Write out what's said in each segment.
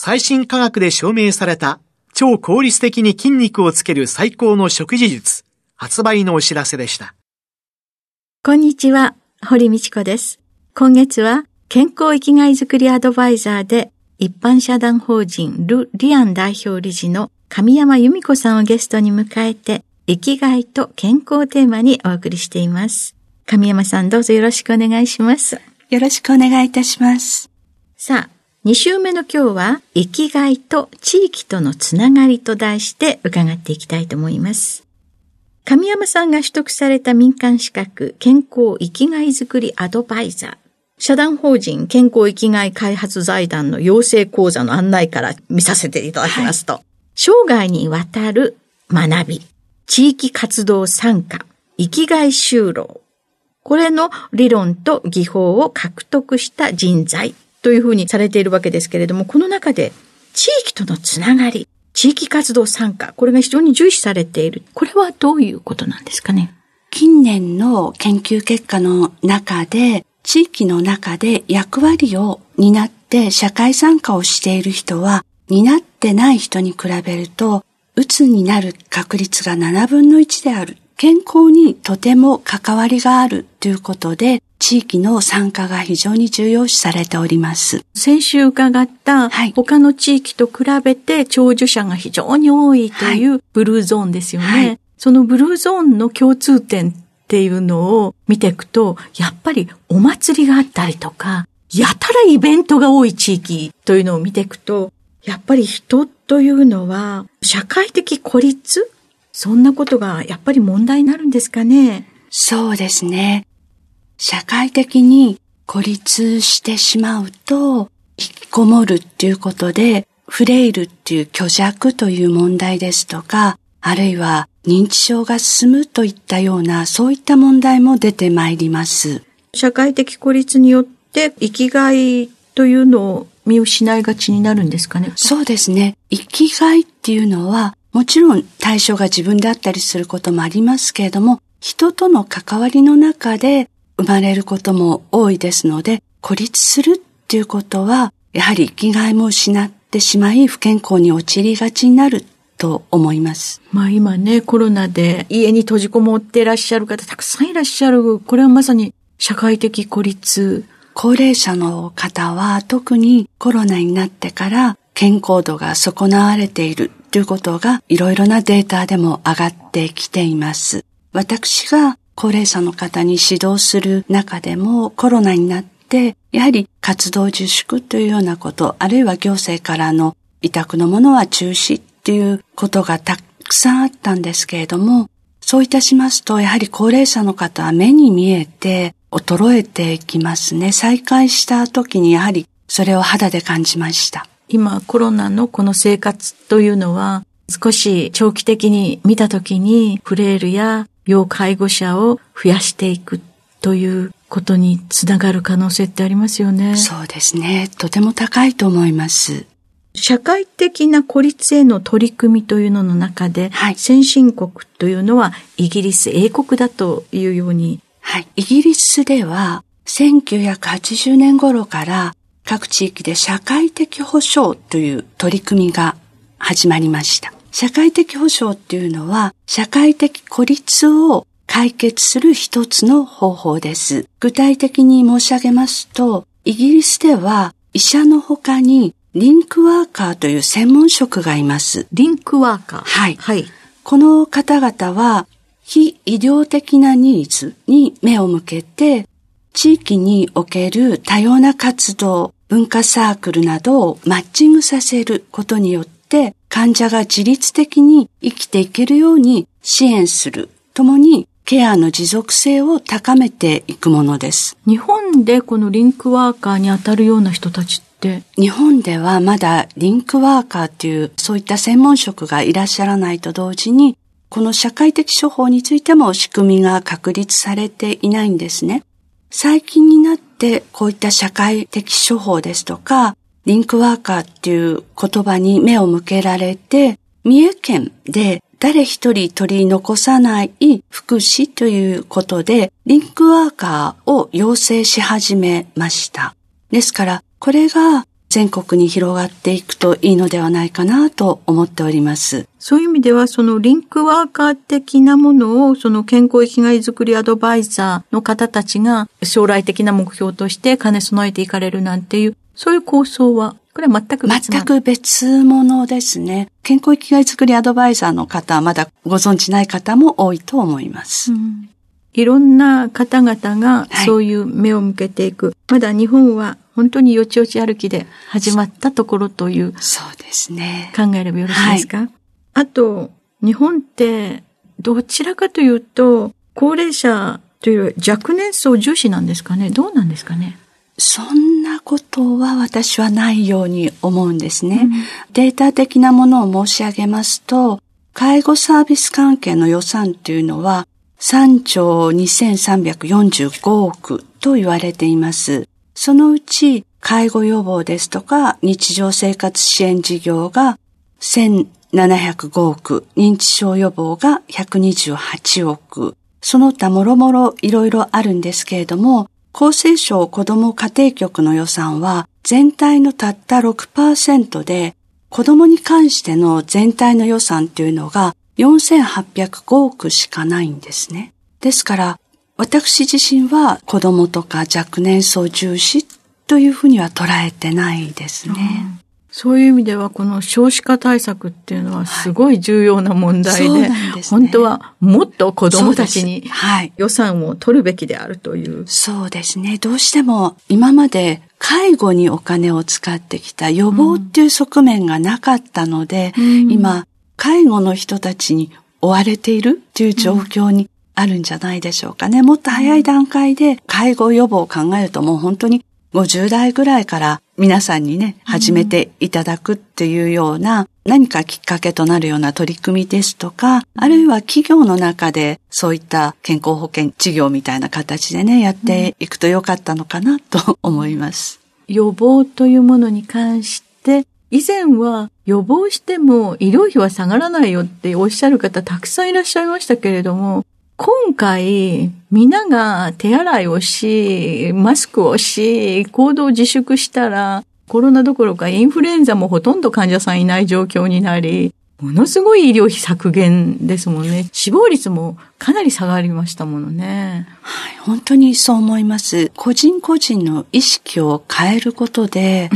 最新科学で証明された超効率的に筋肉をつける最高の食事術、発売のお知らせでした。こんにちは、堀道子です。今月は健康生きがいづくりアドバイザーで一般社団法人ル・リアン代表理事の神山由美子さんをゲストに迎えて生きがいと健康テーマにお送りしています。神山さんどうぞよろしくお願いします。よろしくお願いいたします。さあ、2週目の今日は生きがいと地域とのつながりと題して伺っていきたいと思います。神山さんが取得された民間資格健康生きがいづくりアドバイザー。社団法人健康生きがい開発財団の養成講座の案内から見させていただきますと、はい、生涯にわたる学び、地域活動参加、生きがい就労。これの理論と技法を獲得した人材というふうにされているわけですけれども、この中で地域とのつながり、地域活動参加、これが非常に重視されている。これはどういうことなんですかね？近年の研究結果の中で、地域の中で役割を担って社会参加をしている人は、担ってない人に比べるとうつになる確率が7分の1である。健康にとても関わりがあるということで、地域の参加が非常に重要視されております。先週伺った他の地域と比べて長寿者が非常に多いというブルーゾーンですよね。はい、そのブルーゾーンの共通点っていうのを見ていくと、やっぱりお祭りがあったりとか、やたらイベントが多い地域というのを見ていくと、やっぱり人というのは、社会的孤立そんなことがやっぱり問題になるんですかね？そうですね。社会的に孤立してしまうと、引きこもるっていうことで、フレイルっていう虚弱という問題ですとか、あるいは認知症が進むといったような、そういった問題も出てまいります。社会的孤立によって生きがいというのを見失いがちになるんですかね？そうですね。生きがいっていうのは、もちろん対象が自分であったりすることもありますけれども、人との関わりの中で生まれることも多いですので、孤立するっていうことは、やはり生きがいも失ってしまい、不健康に陥りがちになると思います。まあ今ね、コロナで家に閉じこもっていらっしゃる方たくさんいらっしゃる。これはまさに社会的孤立高齢者の方は特にコロナになってから健康度が損なわれているということがいろいろなデータでも上がってきています。私が高齢者の方に指導する中でもコロナになってやはり活動自粛というようなこと、あるいは行政からの委託のものは中止っていうことがたくさんあったんですけれども、そういたしますと、やはり高齢者の方は目に見えて衰えていきますね。再開した時にやはりそれを肌で感じました。今コロナのこの生活というのは少し長期的に見た時にフレイルや要介護者を増やしていくということにつながる可能性ってありますよね。そうですね。とても高いと思います。社会的な孤立への取り組みというのの中で、はい、先進国というのはイギリス、英国だというようにはい。イギリスでは、1980年頃から各地域で社会的保障という取り組みが始まりました。社会的保障っていうのは、社会的孤立を解決する一つの方法です。具体的に申し上げますと、イギリスでは医者の他にリンクワーカーという専門職がいます。リンクワーカー。はいはい。この方々は非医療的なニーズに目を向けて地域における多様な活動、文化サークルなどをマッチングさせることによって患者が自律的に生きていけるように支援するともにケアの持続性を高めていくものです。日本でこのリンクワーカーに当たるような人たちって、日本ではまだリンクワーカーというそういった専門職がいらっしゃらないと同時に、この社会的処方についても仕組みが確立されていないんですね。最近になってこういった社会的処方ですとか、リンクワーカーっていう言葉に目を向けられて、三重県で誰一人取り残さない福祉ということで、リンクワーカーを養成し始めました。ですから、これが全国に広がっていくといいのではないかなと思っております。そういう意味では、そのリンクワーカー的なものを、その健康生きがいづくりアドバイザーの方たちが将来的な目標として兼ね備えていかれるなんていう、そういう構想は、これは全く別な全く別物ですね。健康生きがいづくりアドバイザーの方はまだご存知ない方も多いと思います。うんいろんな方々がはいそういう目を向けていく。まだ日本は本当によちよち歩きで始まったところというそうですね。考えればよろしいですか、あと、日本ってどちらかというと、高齢者という若年層重視なんですかね？どうなんですかね？そんなことは私はないように思うんですね。データ的なものを申し上げますと、介護サービス関係の予算というのは3兆2345億と言われています。そのうち介護予防ですとか日常生活支援事業が1705億、認知症予防が128億、その他もろもろいろいろあるんですけれども、厚生省子ども家庭局の予算は全体のたった6%で、子供に関しての全体の予算というのが4805億しかないんですね。ですから、私自身は子供とか若年層重視というふうには捉えてないですね。そういう意味では、この少子化対策っていうのはすごい重要な問題で、そうなんですね本当はもっと子供たちに。予算を取るべきであるという。そうですね。どうしても今まで介護にお金を使ってきた予防っていう側面がなかったので、うん今、介護の人たちに追われているっていう状況にあるんじゃないでしょうかね。もっと早い段階で介護予防を考えるともう本当に50代ぐらいから皆さんにね、始めていただくっていうような何かきっかけとなるような取り組みですとか、あるいは企業の中でそういった健康保険事業みたいな形でね、やっていくとよかったのかなと思います。予防というものに関して、以前は予防しても医療費は下がらないよっておっしゃる方たくさんいらっしゃいましたけれども、今回、皆が手洗いをし、マスクをし、行動自粛したら、コロナどころかインフルエンザもほとんど患者さんいない状況になり、ものすごい医療費削減ですもんね。死亡率もかなり下がりましたものね。はい、本当にそう思います。個人個人の意識を変えることで、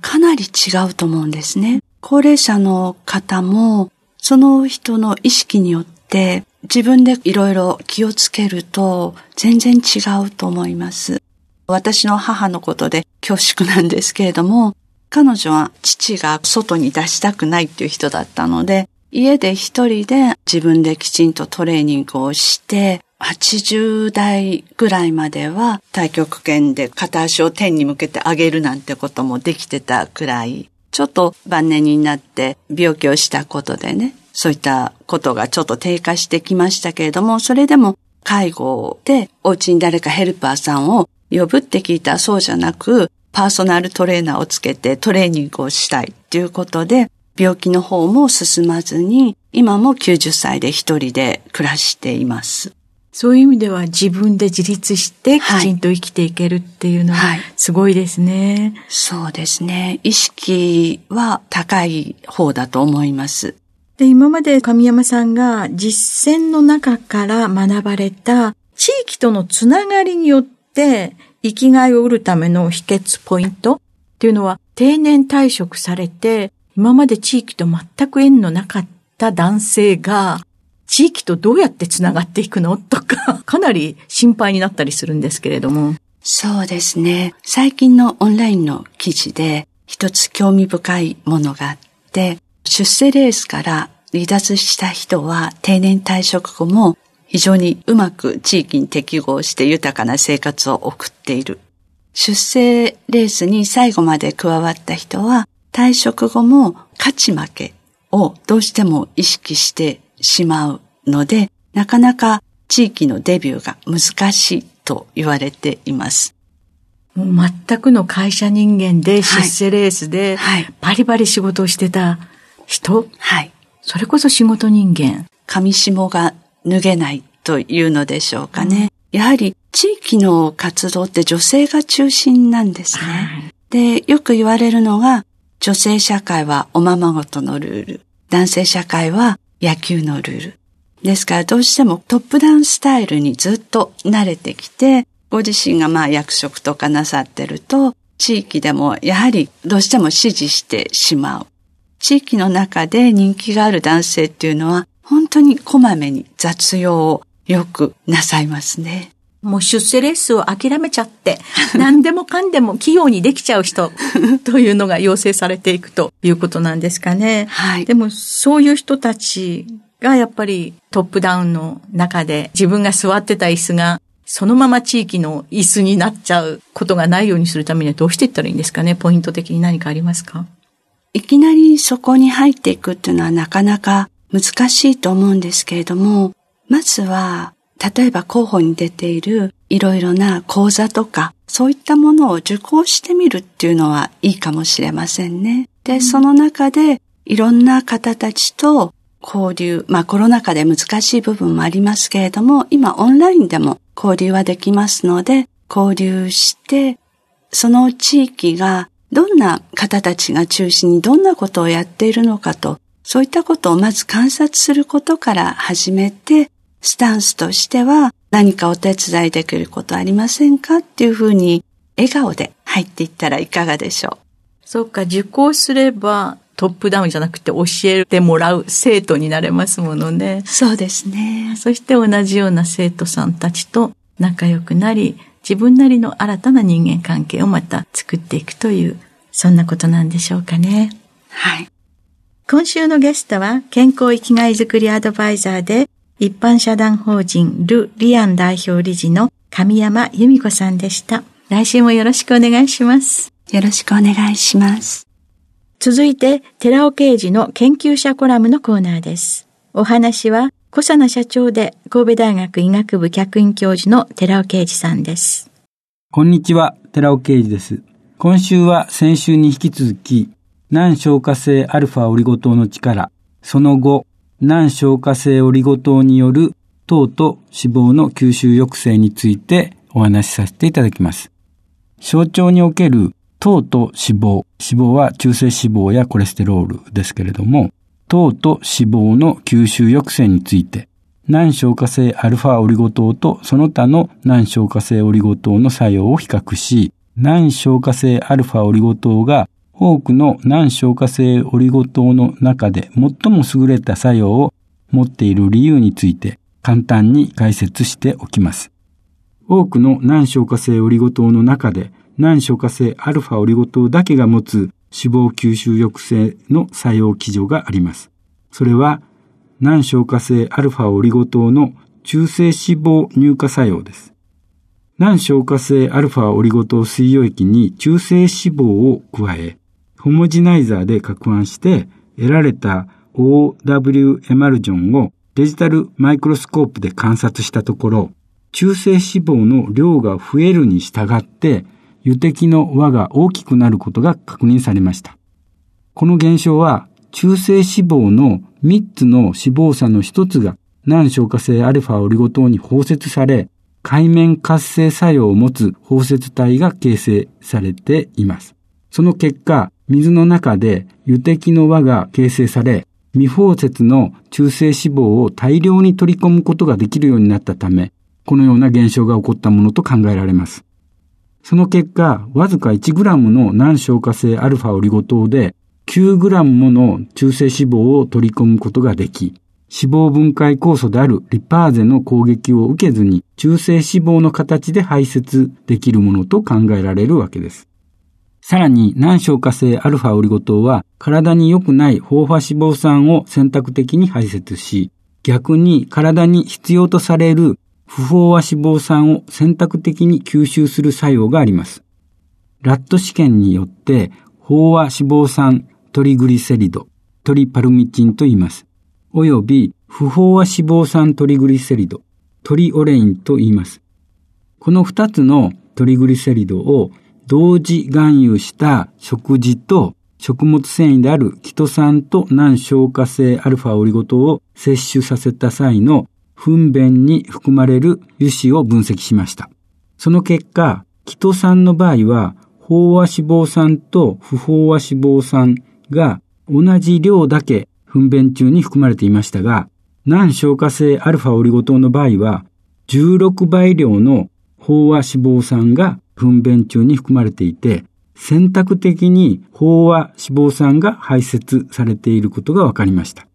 かなり違うと思うんですね。高齢者の方も、その人の意識によって、自分でいろいろ気をつけると、全然違うと思います。私の母のことで恐縮なんですけれども、彼女は父が外に出したくないっていう人だったので、家で一人で自分できちんとトレーニングをして、80代ぐらいまでは太極拳で片足を天に向けて上げるなんてこともできてたくらい、ちょっと晩年になって病気をしたことでね、そういったことがちょっと低下してきましたけれども、それでも介護でお家に誰かヘルパーさんを呼ぶって聞いたらそうじゃなく、パーソナルトレーナーをつけてトレーニングをしたいっていうことで、病気の方も進まずに、今も90歳で一人で暮らしています。そういう意味では自分で自立してきはいちんと生きていけるっていうのははいすごいですね。そうですね。意識は高い方だと思います。で、今まで神山さんが実践の中から学ばれた地域とのつながりによって生きがいを得るための秘訣ポイントっていうのは定年退職されて、今まで地域と全く縁のなかった男性が、地域とどうやって繋がっていくのとか、かなり心配になったりするんですけれども。そうですね。最近のオンラインの記事で一つ興味深いものがあって、出世レースから離脱した人は定年退職後も非常にうまく地域に適合して豊かな生活を送っている。出世レースに最後まで加わった人は退職後も勝ち負けをどうしても意識してしまうので、なかなか地域のデビューが難しいと言われています。もう全くの会社人間で出世レースで、バリバリ仕事をしてた人、はい。それこそ仕事人間。上下が脱げないというのでしょうかね。うん、やはり地域の活動って女性が中心なんですね。はい、で、よく言われるのが、女性社会はおままごとのルール、男性社会は野球のルール。ですからどうしてもトップダウンスタイルにずっと慣れてきて、ご自身がまあ役職とかなさってると、地域でもやはりどうしても支持してしまう。地域の中で人気がある男性っていうのは、本当にこまめに雑用をよくなさいますね。もう出世レースを諦めちゃって、何でもかんでも器用にできちゃう人 というのが要請されていくということなんですかね。はい。でもそういう人たちがやっぱりトップダウンの中で自分が座ってた椅子がそのまま地域の椅子になっちゃうことがないようにするためにはどうしていったらいいんですかねポイント的に何かありますか？いきなりそこに入っていくっていうのはなかなか難しいと思うんですけれども、まずは例えば候補に出ているいろいろな講座とか、そういったものを受講してみるっていうのはいいかもしれませんね。で、その中でいろんな方たちと交流、まあコロナ禍で難しい部分もありますけれども、今オンラインでも交流はできますので、交流して、その地域がどんな方たちが中心にどんなことをやっているのかと、そういったことをまず観察することから始めて、スタンスとしては何かお手伝いできることありませんか？っていうふうに笑顔で入っていったらいかがでしょう？そうか、受講すればトップダウンじゃなくて教えてもらう生徒になれますものね。そうですね。そして同じような生徒さんたちと仲良くなり、自分なりの新たな人間関係をまた作っていくという、そんなことなんでしょうかね。はい。今週のゲストは健康生きがいづくりアドバイザーで一般社団法人ル・リアン代表理事の神山由美子さんでした。来週もよろしくお願いします。よろしくお願いします。続いて、寺尾刑事の研究者コラムのコーナーです。お話は、小佐奈社長で神戸大学医学部客員教授の寺尾啓二さんです。こんにちは、寺尾啓二です。今週は先週に引き続き、難消化性アルファオリゴ糖の力、その後、難消化性オリゴ糖による糖と脂肪の吸収抑制についてお話しさせていただきます。象徴における糖と脂肪、脂肪は中性脂肪やコレステロールですけれども、糖と脂肪の吸収抑制について、難消化性アルファオリゴ糖とその他の難消化性オリゴ糖の作用を比較し、難消化性アルファオリゴ糖が多くの難消化性オリゴ糖の中で最も優れた作用を持っている理由について簡単に解説しておきます。多くの難消化性オリゴ糖の中で難消化性アルファオリゴ糖だけが持つ脂肪吸収抑制の作用基準があります。それは難消化性アルファオリゴ糖の中性脂肪乳化作用です。難消化性アルファオリゴ糖水溶液に中性脂肪を加え、ホモジナイザーで攪拌して得られた OW エマルジョンをデジタルマイクロスコープで観察したところ、中性脂肪の量が増えるに従って油滴の輪が大きくなることが確認されました。この現象は中性脂肪の3つの脂肪差の1つが難消化性アルファオリゴ糖に包摂され、海面活性作用を持つ包摂体が形成されています。その結果、水の中で油滴の輪が形成され、未包摂の中性脂肪を大量に取り込むことができるようになったため、このような現象が起こったものと考えられます。その結果、わずか 1g の難消化性アルファオリゴ糖で 9g もの中性脂肪を取り込むことができ、脂肪分解酵素であるリパーゼの攻撃を受けずに中性脂肪の形で排泄できるものと考えられるわけです。さらに難消化性アルファオリゴ糖は体に良くない飽和脂肪酸を選択的に排泄し、逆に体に必要とされる不飽和脂肪酸を選択的に吸収する作用があります。ラット試験によって飽和脂肪酸トリグリセリド、トリパルミチンと言います。および不飽和脂肪酸トリグリセリド、トリオレインと言います。この二つのトリグリセリドを同時含有した食事と食物繊維であるキト酸と難消化性アルファオリゴ糖を摂取させた際の糞便に含まれる油脂を分析しました。その結果、キト酸の場合は、飽和脂肪酸と不飽和脂肪酸が同じ量だけ糞便中に含まれていましたが、難消化性アルファオリゴ糖の場合は、16倍量の飽和脂肪酸が糞便中に含まれていて、選択的に飽和脂肪酸が排泄されていることが分かりました。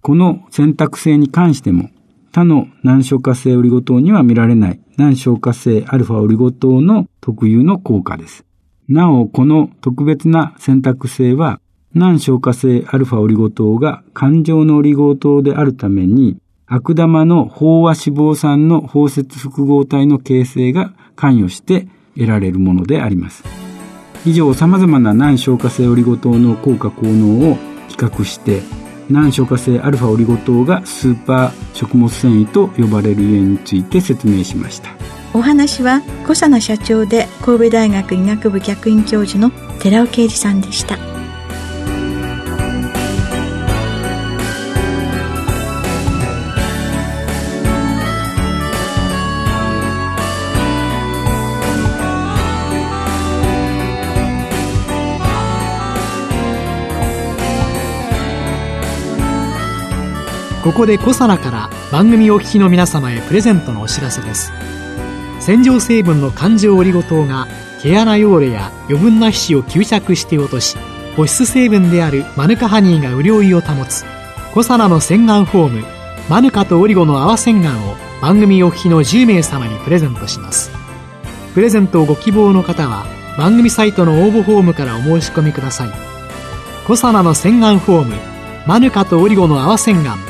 この選択性に関しても、他の難消化性オリゴ糖には見られない難消化性アルファオリゴ糖の特有の効果です。なお、この特別な選択性は、難消化性アルファオリゴ糖が環状のオリゴ糖であるために、悪玉の飽和脂肪酸の包摂複合体の形成が関与して得られるものであります。以上、様々な難消化性オリゴ糖の効果効能を比較して難消化性アルファオリゴ糖がスーパー食物繊維と呼ばれるゆえについて説明しました。お話は小佐奈社長で神戸大学医学部客員教授の寺尾啓二さんでした。ここでコサナから番組お聞きの皆様へプレゼントのお知らせです。洗浄成分の環状オリゴ糖が毛穴汚れや余分な皮脂を吸着して落とし保湿成分であるマヌカハニーが潤いを保つコサナの洗顔フォームマヌカとオリゴの泡洗顔を番組お聞きの10名様にプレゼントします。プレゼントをご希望の方は番組サイトの応募フォームからお申し込みください。コサナの洗顔フォームマヌカとオリゴの泡洗顔。